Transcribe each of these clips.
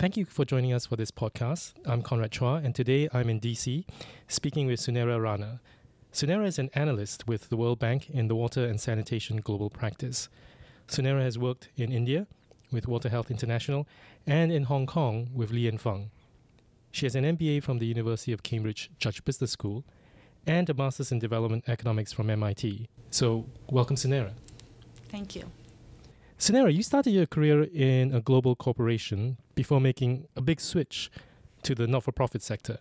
Thank you for joining us for this podcast. I'm Conrad Chua, and today I'm in DC speaking with Sunera Rana. Sunera is an analyst with the World Bank in the Water and Sanitation Global Practice. Sunera has worked in India with Water Health International and in Hong Kong with Li Fung. She has an MBA from the University of Cambridge Judge Business School and a Master's in Development Economics from MIT. So, welcome, Sunera. Thank you. Sunera, you started your career in a global corporation before making a big switch to the not for profit sector.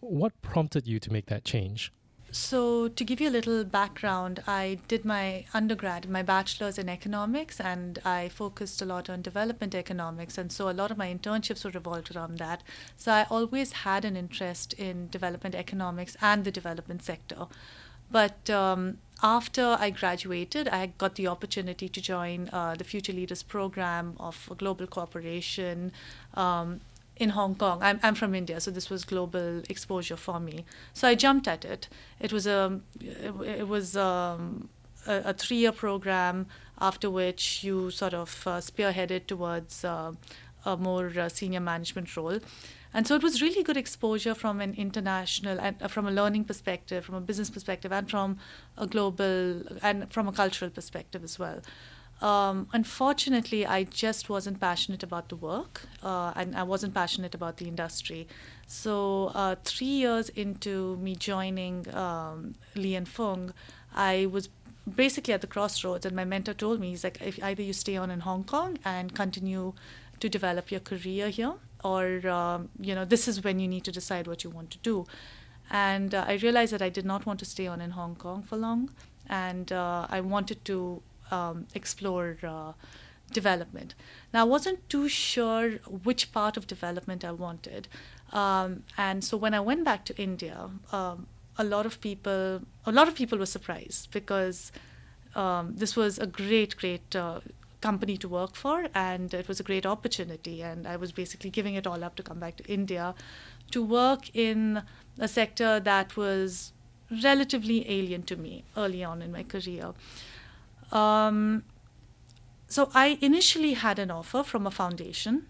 What prompted you to make that change? So, to give you a little background, I did my undergrad, my bachelor's in economics, and I focused a lot on development economics. And so, a lot of my internships were revolved around that. So, I always had an interest in development economics and the development sector. But um, after I graduated, I got the opportunity to join uh, the Future Leaders Program of a global corporation. Um, in Hong Kong. I'm, I'm from India, so this was global exposure for me. So I jumped at it. It was a it, it was um, a, a three-year program after which you sort of uh, spearheaded towards uh, a more uh, senior management role. And so it was really good exposure from an international and uh, from a learning perspective, from a business perspective, and from a global and from a cultural perspective as well. Um, unfortunately, I just wasn't passionate about the work, uh, and I wasn't passionate about the industry. So, uh, three years into me joining um, Li and Fung, I was basically at the crossroads, and my mentor told me, he's like, if either you stay on in Hong Kong and continue to develop your career here, or um, you know, this is when you need to decide what you want to do. And uh, I realized that I did not want to stay on in Hong Kong for long, and uh, I wanted to um, explore uh, development. Now, I wasn't too sure which part of development I wanted. Um, and so when I went back to India, um, a lot of people, a lot of people were surprised because um, this was a great, great uh, company to work for, and it was a great opportunity. And I was basically giving it all up to come back to India to work in a sector that was relatively alien to me early on in my career. Um, so I initially had an offer from a foundation,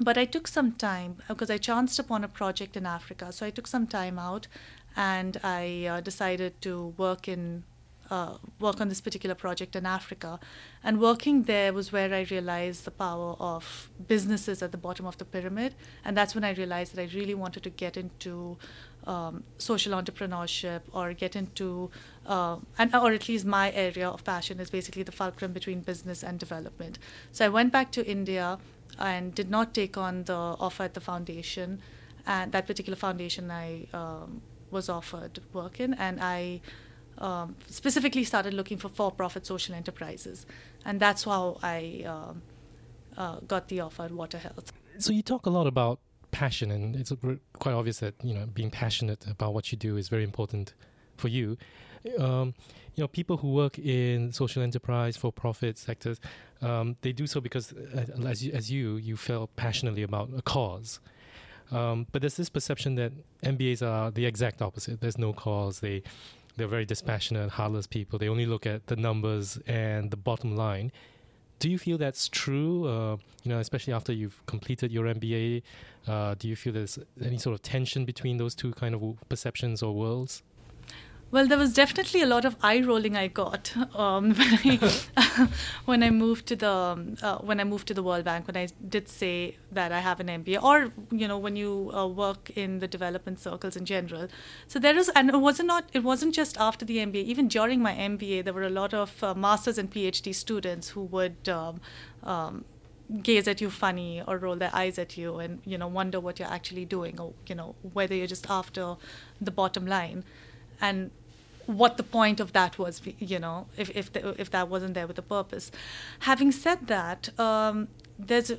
but I took some time because I chanced upon a project in Africa. So I took some time out, and I uh, decided to work in uh, work on this particular project in Africa. And working there was where I realized the power of businesses at the bottom of the pyramid. And that's when I realized that I really wanted to get into um, social entrepreneurship or get into, uh, and, or at least my area of passion is basically the fulcrum between business and development. So I went back to India and did not take on the offer at the foundation. And that particular foundation I um, was offered work in, and I um, specifically started looking for for-profit social enterprises, and that's how I uh, uh, got the offer at Water Health. So you talk a lot about passion, and it's quite obvious that you know being passionate about what you do is very important for you. Um, you know, people who work in social enterprise, for-profit sectors, um, they do so because, uh, as you, as you, you felt passionately about a cause. Um, but there's this perception that MBAs are the exact opposite. There's no cause. They they're very dispassionate, heartless people. They only look at the numbers and the bottom line. Do you feel that's true? Uh, you know, especially after you've completed your MBA, uh, do you feel there's any sort of tension between those two kind of perceptions or worlds? Well, there was definitely a lot of eye rolling I got um, when I when I moved to the um, uh, when I moved to the World Bank when I did say that I have an MBA, or you know when you uh, work in the development circles in general. So there is, and it wasn't not it wasn't just after the MBA. Even during my MBA, there were a lot of uh, masters and PhD students who would. Um, um, gaze at you funny or roll their eyes at you and you know wonder what you're actually doing or you know whether you're just after the bottom line and what the point of that was, you know, if if the, if that wasn't there with a purpose. Having said that, um, there's a,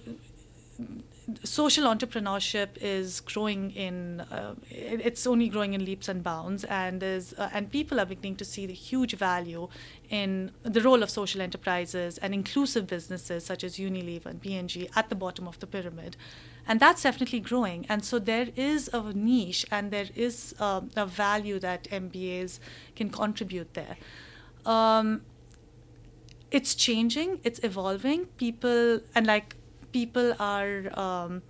social entrepreneurship is growing in uh, it's only growing in leaps and bounds and there's uh, and people are beginning to see the huge value in the role of social enterprises and inclusive businesses such as Unilever and P&G at the bottom of the pyramid and that's definitely growing. And so there is a niche and there is uh, a value that mbas can contribute there. Um, it's changing. It's evolving. People and like people are um,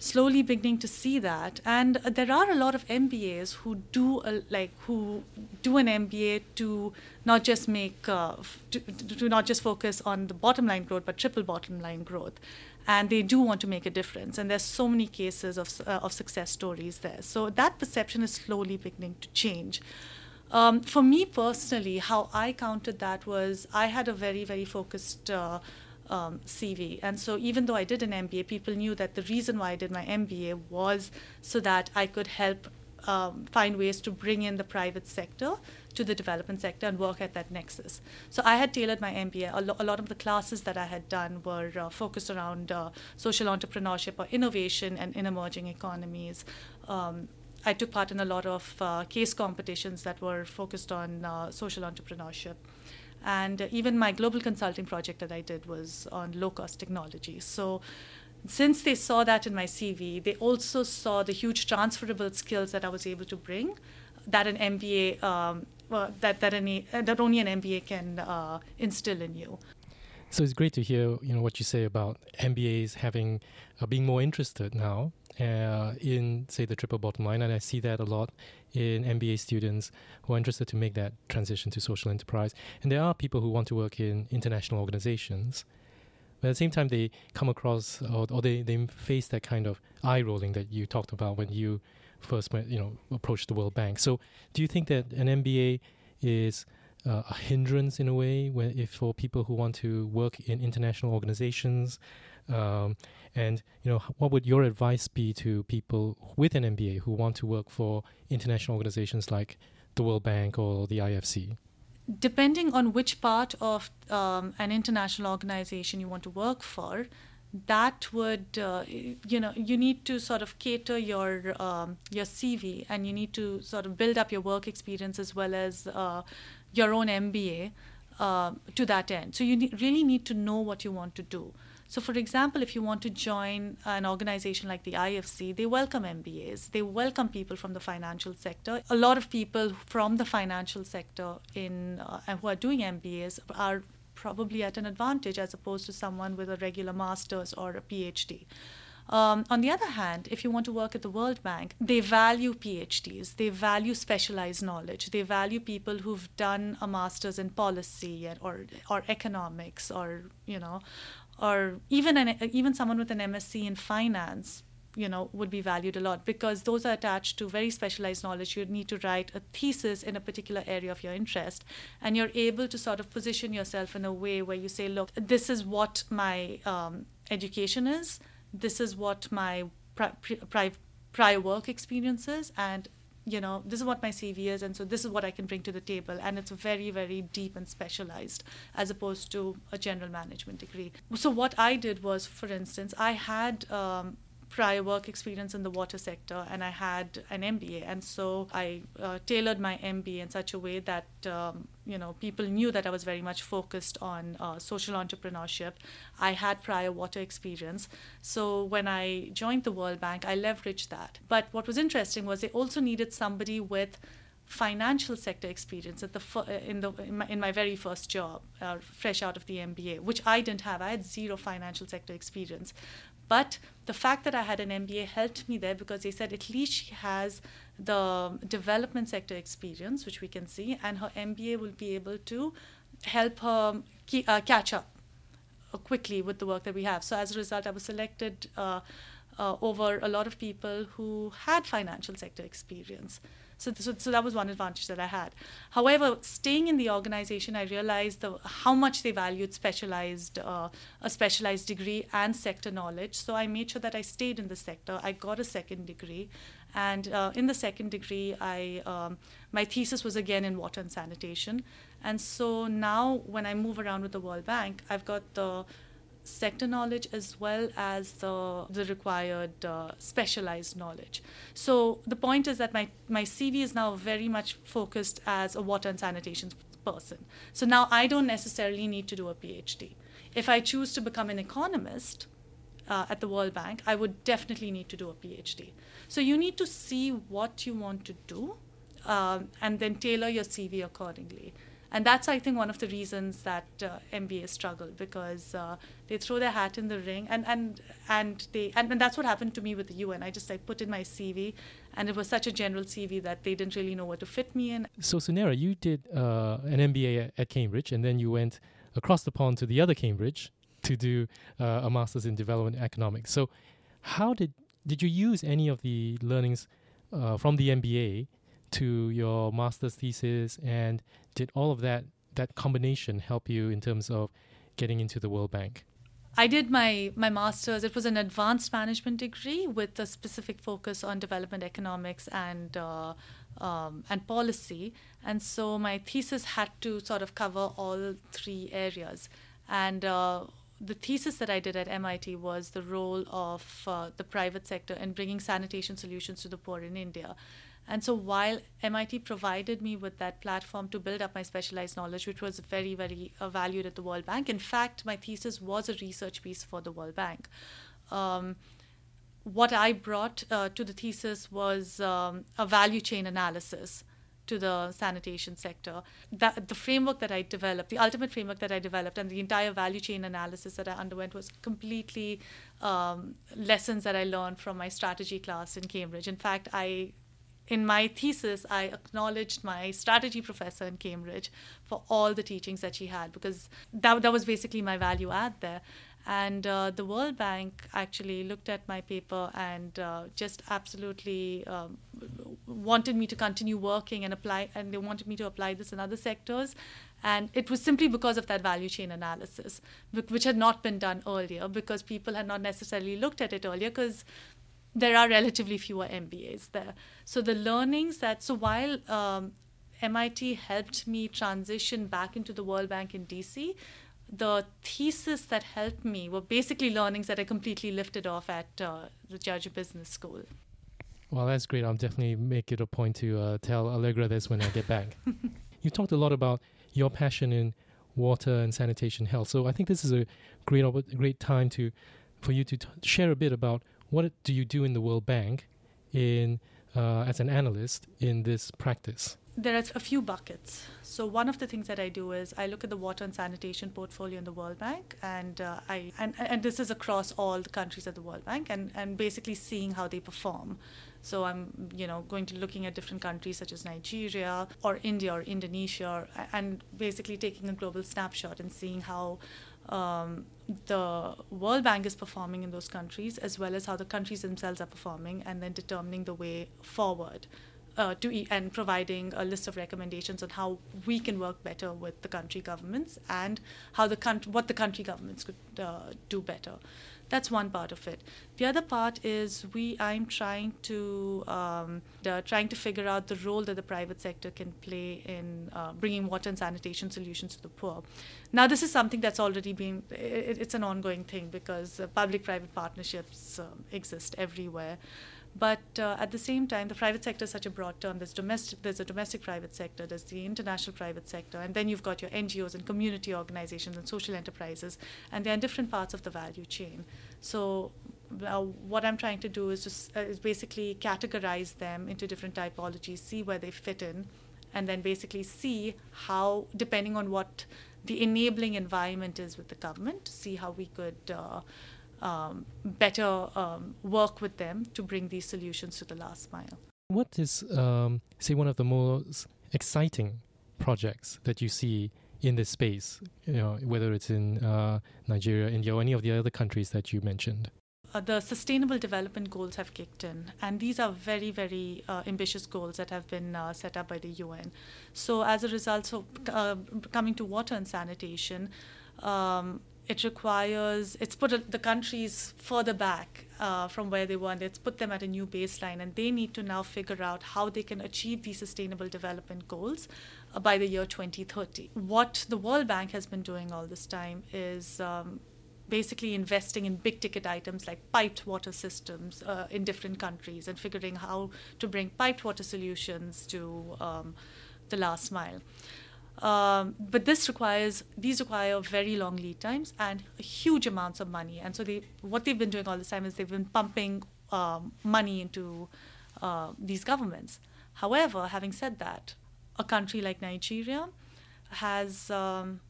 slowly beginning to see that. And there are a lot of mbas who do a, like who do an mba to not just make uh, to, to not just focus on the bottom line growth but triple bottom line growth. And they do want to make a difference. And there's so many cases of, uh, of success stories there. So that perception is slowly beginning to change. Um, for me personally how i counted that was i had a very very focused uh, um, CV. And so, even though I did an MBA, people knew that the reason why I did my MBA was so that I could help um, find ways to bring in the private sector to the development sector and work at that nexus. So I had tailored my MBA. A, lo- a lot of the classes that I had done were uh, focused around uh, social entrepreneurship or innovation and in emerging economies. Um, I took part in a lot of uh, case competitions that were focused on uh, social entrepreneurship. And even my global consulting project that I did was on low cost technology. So, since they saw that in my CV, they also saw the huge transferable skills that I was able to bring that an MBA, um, well, that, that, any, that only an MBA can uh, instill in you. So it's great to hear, you know, what you say about MBAs having uh, being more interested now uh, in, say, the triple bottom line, and I see that a lot in MBA students who are interested to make that transition to social enterprise. And there are people who want to work in international organizations, but at the same time, they come across or, or they, they face that kind of eye rolling that you talked about when you first went, you know, approached the World Bank. So, do you think that an MBA is uh, a hindrance in a way when, if for people who want to work in international organizations? Um, and you know, what would your advice be to people with an MBA who want to work for international organizations like the World Bank or the IFC? Depending on which part of um, an international organization you want to work for, that would uh, you know you need to sort of cater your um, your CV and you need to sort of build up your work experience as well as uh, your own MBA uh, to that end. So you ne- really need to know what you want to do. So, for example, if you want to join an organization like the IFC, they welcome MBAs. They welcome people from the financial sector. A lot of people from the financial sector in uh, who are doing MBAs are probably at an advantage as opposed to someone with a regular master's or a PhD. Um, on the other hand, if you want to work at the World Bank, they value PhDs, they value specialized knowledge, they value people who've done a master's in policy or or economics or you know or even an even someone with an MSc in finance you know would be valued a lot because those are attached to very specialized knowledge. You need to write a thesis in a particular area of your interest and you're able to sort of position yourself in a way where you say look this is what my um, education is this is what my pri- pri- prior work experience is and you know, this is what my CV is, and so this is what I can bring to the table. And it's very, very deep and specialized as opposed to a general management degree. So, what I did was, for instance, I had um, prior work experience in the water sector and I had an MBA. And so I uh, tailored my MBA in such a way that, um, you know, people knew that I was very much focused on uh, social entrepreneurship. I had prior water experience. So when I joined the World Bank, I leveraged that. But what was interesting was they also needed somebody with financial sector experience at the in the in my, in my very first job, uh, fresh out of the MBA, which I didn't have. I had zero financial sector experience, but the fact that I had an MBA helped me there because they said at least she has the development sector experience, which we can see, and her MBA will be able to help her uh, catch up quickly with the work that we have. So as a result, I was selected uh, uh, over a lot of people who had financial sector experience. So, so, so, that was one advantage that I had. However, staying in the organization, I realized the, how much they valued specialized, uh, a specialized degree and sector knowledge. So I made sure that I stayed in the sector. I got a second degree, and uh, in the second degree, I um, my thesis was again in water and sanitation. And so now, when I move around with the World Bank, I've got the sector knowledge as well as the, the required uh, specialized knowledge. So the point is that my, my CV is now very much focused as a water and sanitation person. So now I don't necessarily need to do a PhD. If I choose to become an economist uh, at the World Bank, I would definitely need to do a PhD. So you need to see what you want to do um, and then tailor your CV accordingly. And that's, I think, one of the reasons that uh, MBA struggle because uh, they throw their hat in the ring, and and and they and, and that's what happened to me with the UN. I just like put in my CV, and it was such a general CV that they didn't really know what to fit me in. So Sunera, you did uh, an MBA at Cambridge, and then you went across the pond to the other Cambridge to do uh, a master's in development economics. So, how did did you use any of the learnings uh, from the MBA to your master's thesis, and did all of that that combination help you in terms of getting into the World Bank? I did my my master's. It was an advanced management degree with a specific focus on development economics and uh, um, and policy. And so my thesis had to sort of cover all three areas. And uh, the thesis that I did at MIT was the role of uh, the private sector in bringing sanitation solutions to the poor in India. And so while MIT provided me with that platform to build up my specialized knowledge, which was very, very uh, valued at the World Bank, in fact, my thesis was a research piece for the World Bank. Um, what I brought uh, to the thesis was um, a value chain analysis to the sanitation sector. That, the framework that I developed, the ultimate framework that I developed, and the entire value chain analysis that I underwent was completely um, lessons that I learned from my strategy class in Cambridge. In fact, I in my thesis, I acknowledged my strategy professor in Cambridge for all the teachings that she had because that, that was basically my value add there. And uh, the World Bank actually looked at my paper and uh, just absolutely um, wanted me to continue working and apply, and they wanted me to apply this in other sectors. And it was simply because of that value chain analysis, which had not been done earlier because people had not necessarily looked at it earlier because there are relatively fewer MBAs there. So the learnings that, so while um, MIT helped me transition back into the World Bank in DC, the thesis that helped me were basically learnings that I completely lifted off at uh, the Judge Business School. Well, that's great. I'll definitely make it a point to uh, tell Allegra this when I get back. you talked a lot about your passion in water and sanitation health. So I think this is a great, great time to for you to t- share a bit about what do you do in the World Bank in uh, as an analyst in this practice there are a few buckets. So one of the things that I do is I look at the water and sanitation portfolio in the World Bank, and uh, I and, and this is across all the countries at the World Bank, and and basically seeing how they perform. So I'm you know going to looking at different countries such as Nigeria or India or Indonesia, and basically taking a global snapshot and seeing how. Um, the World Bank is performing in those countries, as well as how the countries themselves are performing, and then determining the way forward uh, to e- and providing a list of recommendations on how we can work better with the country governments and how the country, what the country governments could uh, do better. That's one part of it. The other part is we. I'm trying to um, uh, trying to figure out the role that the private sector can play in uh, bringing water and sanitation solutions to the poor. Now, this is something that's already been. It, it's an ongoing thing because uh, public-private partnerships um, exist everywhere. But uh, at the same time, the private sector is such a broad term. There's domestic, there's a domestic private sector, there's the international private sector, and then you've got your NGOs and community organizations and social enterprises, and they're in different parts of the value chain. So uh, what I'm trying to do is just uh, is basically categorize them into different typologies, see where they fit in, and then basically see how, depending on what the enabling environment is with the government, see how we could. Um, better um, work with them to bring these solutions to the last mile. What is, um, say, one of the most exciting projects that you see in this space? You know, whether it's in uh, Nigeria, India, or any of the other countries that you mentioned. Uh, the sustainable development goals have kicked in and these are very very uh, ambitious goals that have been uh, set up by the un so as a result so uh, coming to water and sanitation um, it requires it's put the countries further back uh, from where they were and it's put them at a new baseline and they need to now figure out how they can achieve these sustainable development goals uh, by the year 2030 what the world bank has been doing all this time is um, basically investing in big ticket items like piped water systems uh, in different countries and figuring how to bring piped water solutions to um, the last mile um, but this requires these require very long lead times and huge amounts of money. And so they what they've been doing all this time is they've been pumping um, money into uh, these governments. However, having said that, a country like Nigeria has um,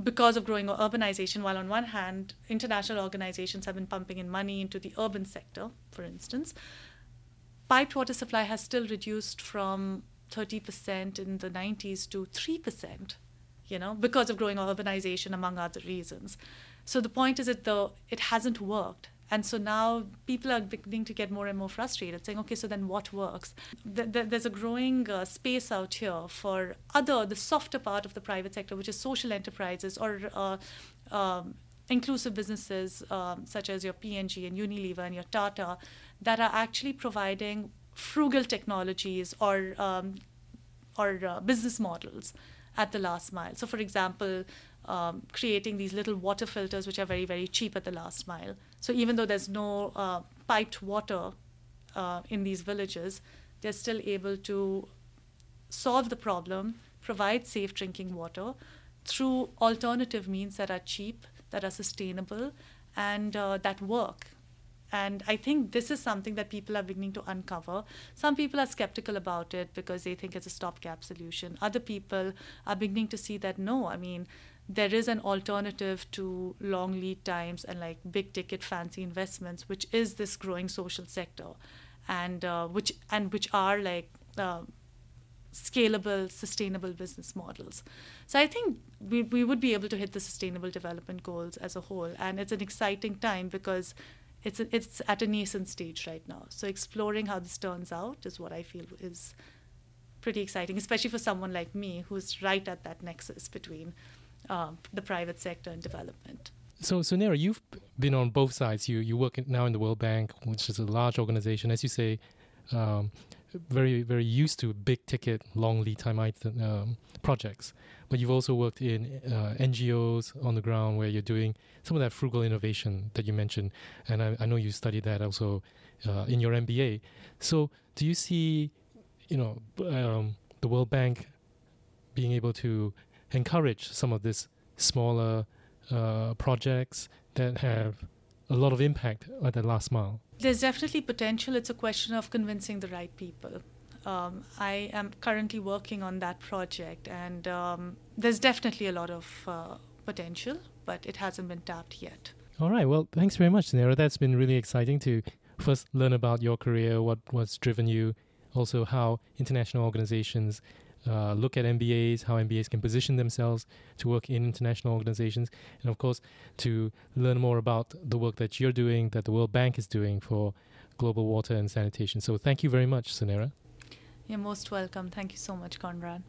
because of growing urbanization, while on one hand, international organizations have been pumping in money into the urban sector, for instance, piped water supply has still reduced from 30% in the 90s to 3%, you know, because of growing urbanization, among other reasons. So the point is that the, it hasn't worked. And so now people are beginning to get more and more frustrated, saying, okay, so then what works? There's a growing uh, space out here for other, the softer part of the private sector, which is social enterprises or uh, um, inclusive businesses um, such as your P&G and Unilever and your Tata that are actually providing frugal technologies or um, or uh, business models at the last mile. So, for example, um, creating these little water filters which are very very cheap at the last mile. So even though there's no uh, piped water uh, in these villages, they're still able to solve the problem, provide safe drinking water through alternative means that are cheap, that are sustainable, and uh, that work. And I think this is something that people are beginning to uncover. Some people are skeptical about it because they think it's a stopgap solution. Other people are beginning to see that no, I mean, there is an alternative to long lead times and like big ticket fancy investments, which is this growing social sector, and uh, which and which are like uh, scalable, sustainable business models. So I think we we would be able to hit the sustainable development goals as a whole, and it's an exciting time because. It's, it's at a nascent stage right now. So, exploring how this turns out is what I feel is pretty exciting, especially for someone like me who's right at that nexus between um, the private sector and development. So, Sunera, you've been on both sides. You you work now in the World Bank, which is a large organization, as you say, um, very very used to big ticket, long lead time item, um, projects. But you've also worked in uh, NGOs on the ground where you're doing some of that frugal innovation that you mentioned, and I, I know you studied that also uh, in your MBA. So, do you see, you know, um, the World Bank being able to encourage some of these smaller uh, projects that have a lot of impact at the last mile? There's definitely potential. It's a question of convincing the right people. Um, I am currently working on that project, and um, there's definitely a lot of uh, potential, but it hasn't been tapped yet. All right. Well, thanks very much, Nera. That's been really exciting to first learn about your career, what what's driven you, also how international organizations uh, look at MBAs, how MBAs can position themselves to work in international organizations, and of course, to learn more about the work that you're doing, that the World Bank is doing for global water and sanitation. So, thank you very much, Sunera. You're most welcome. Thank you so much, Conrad.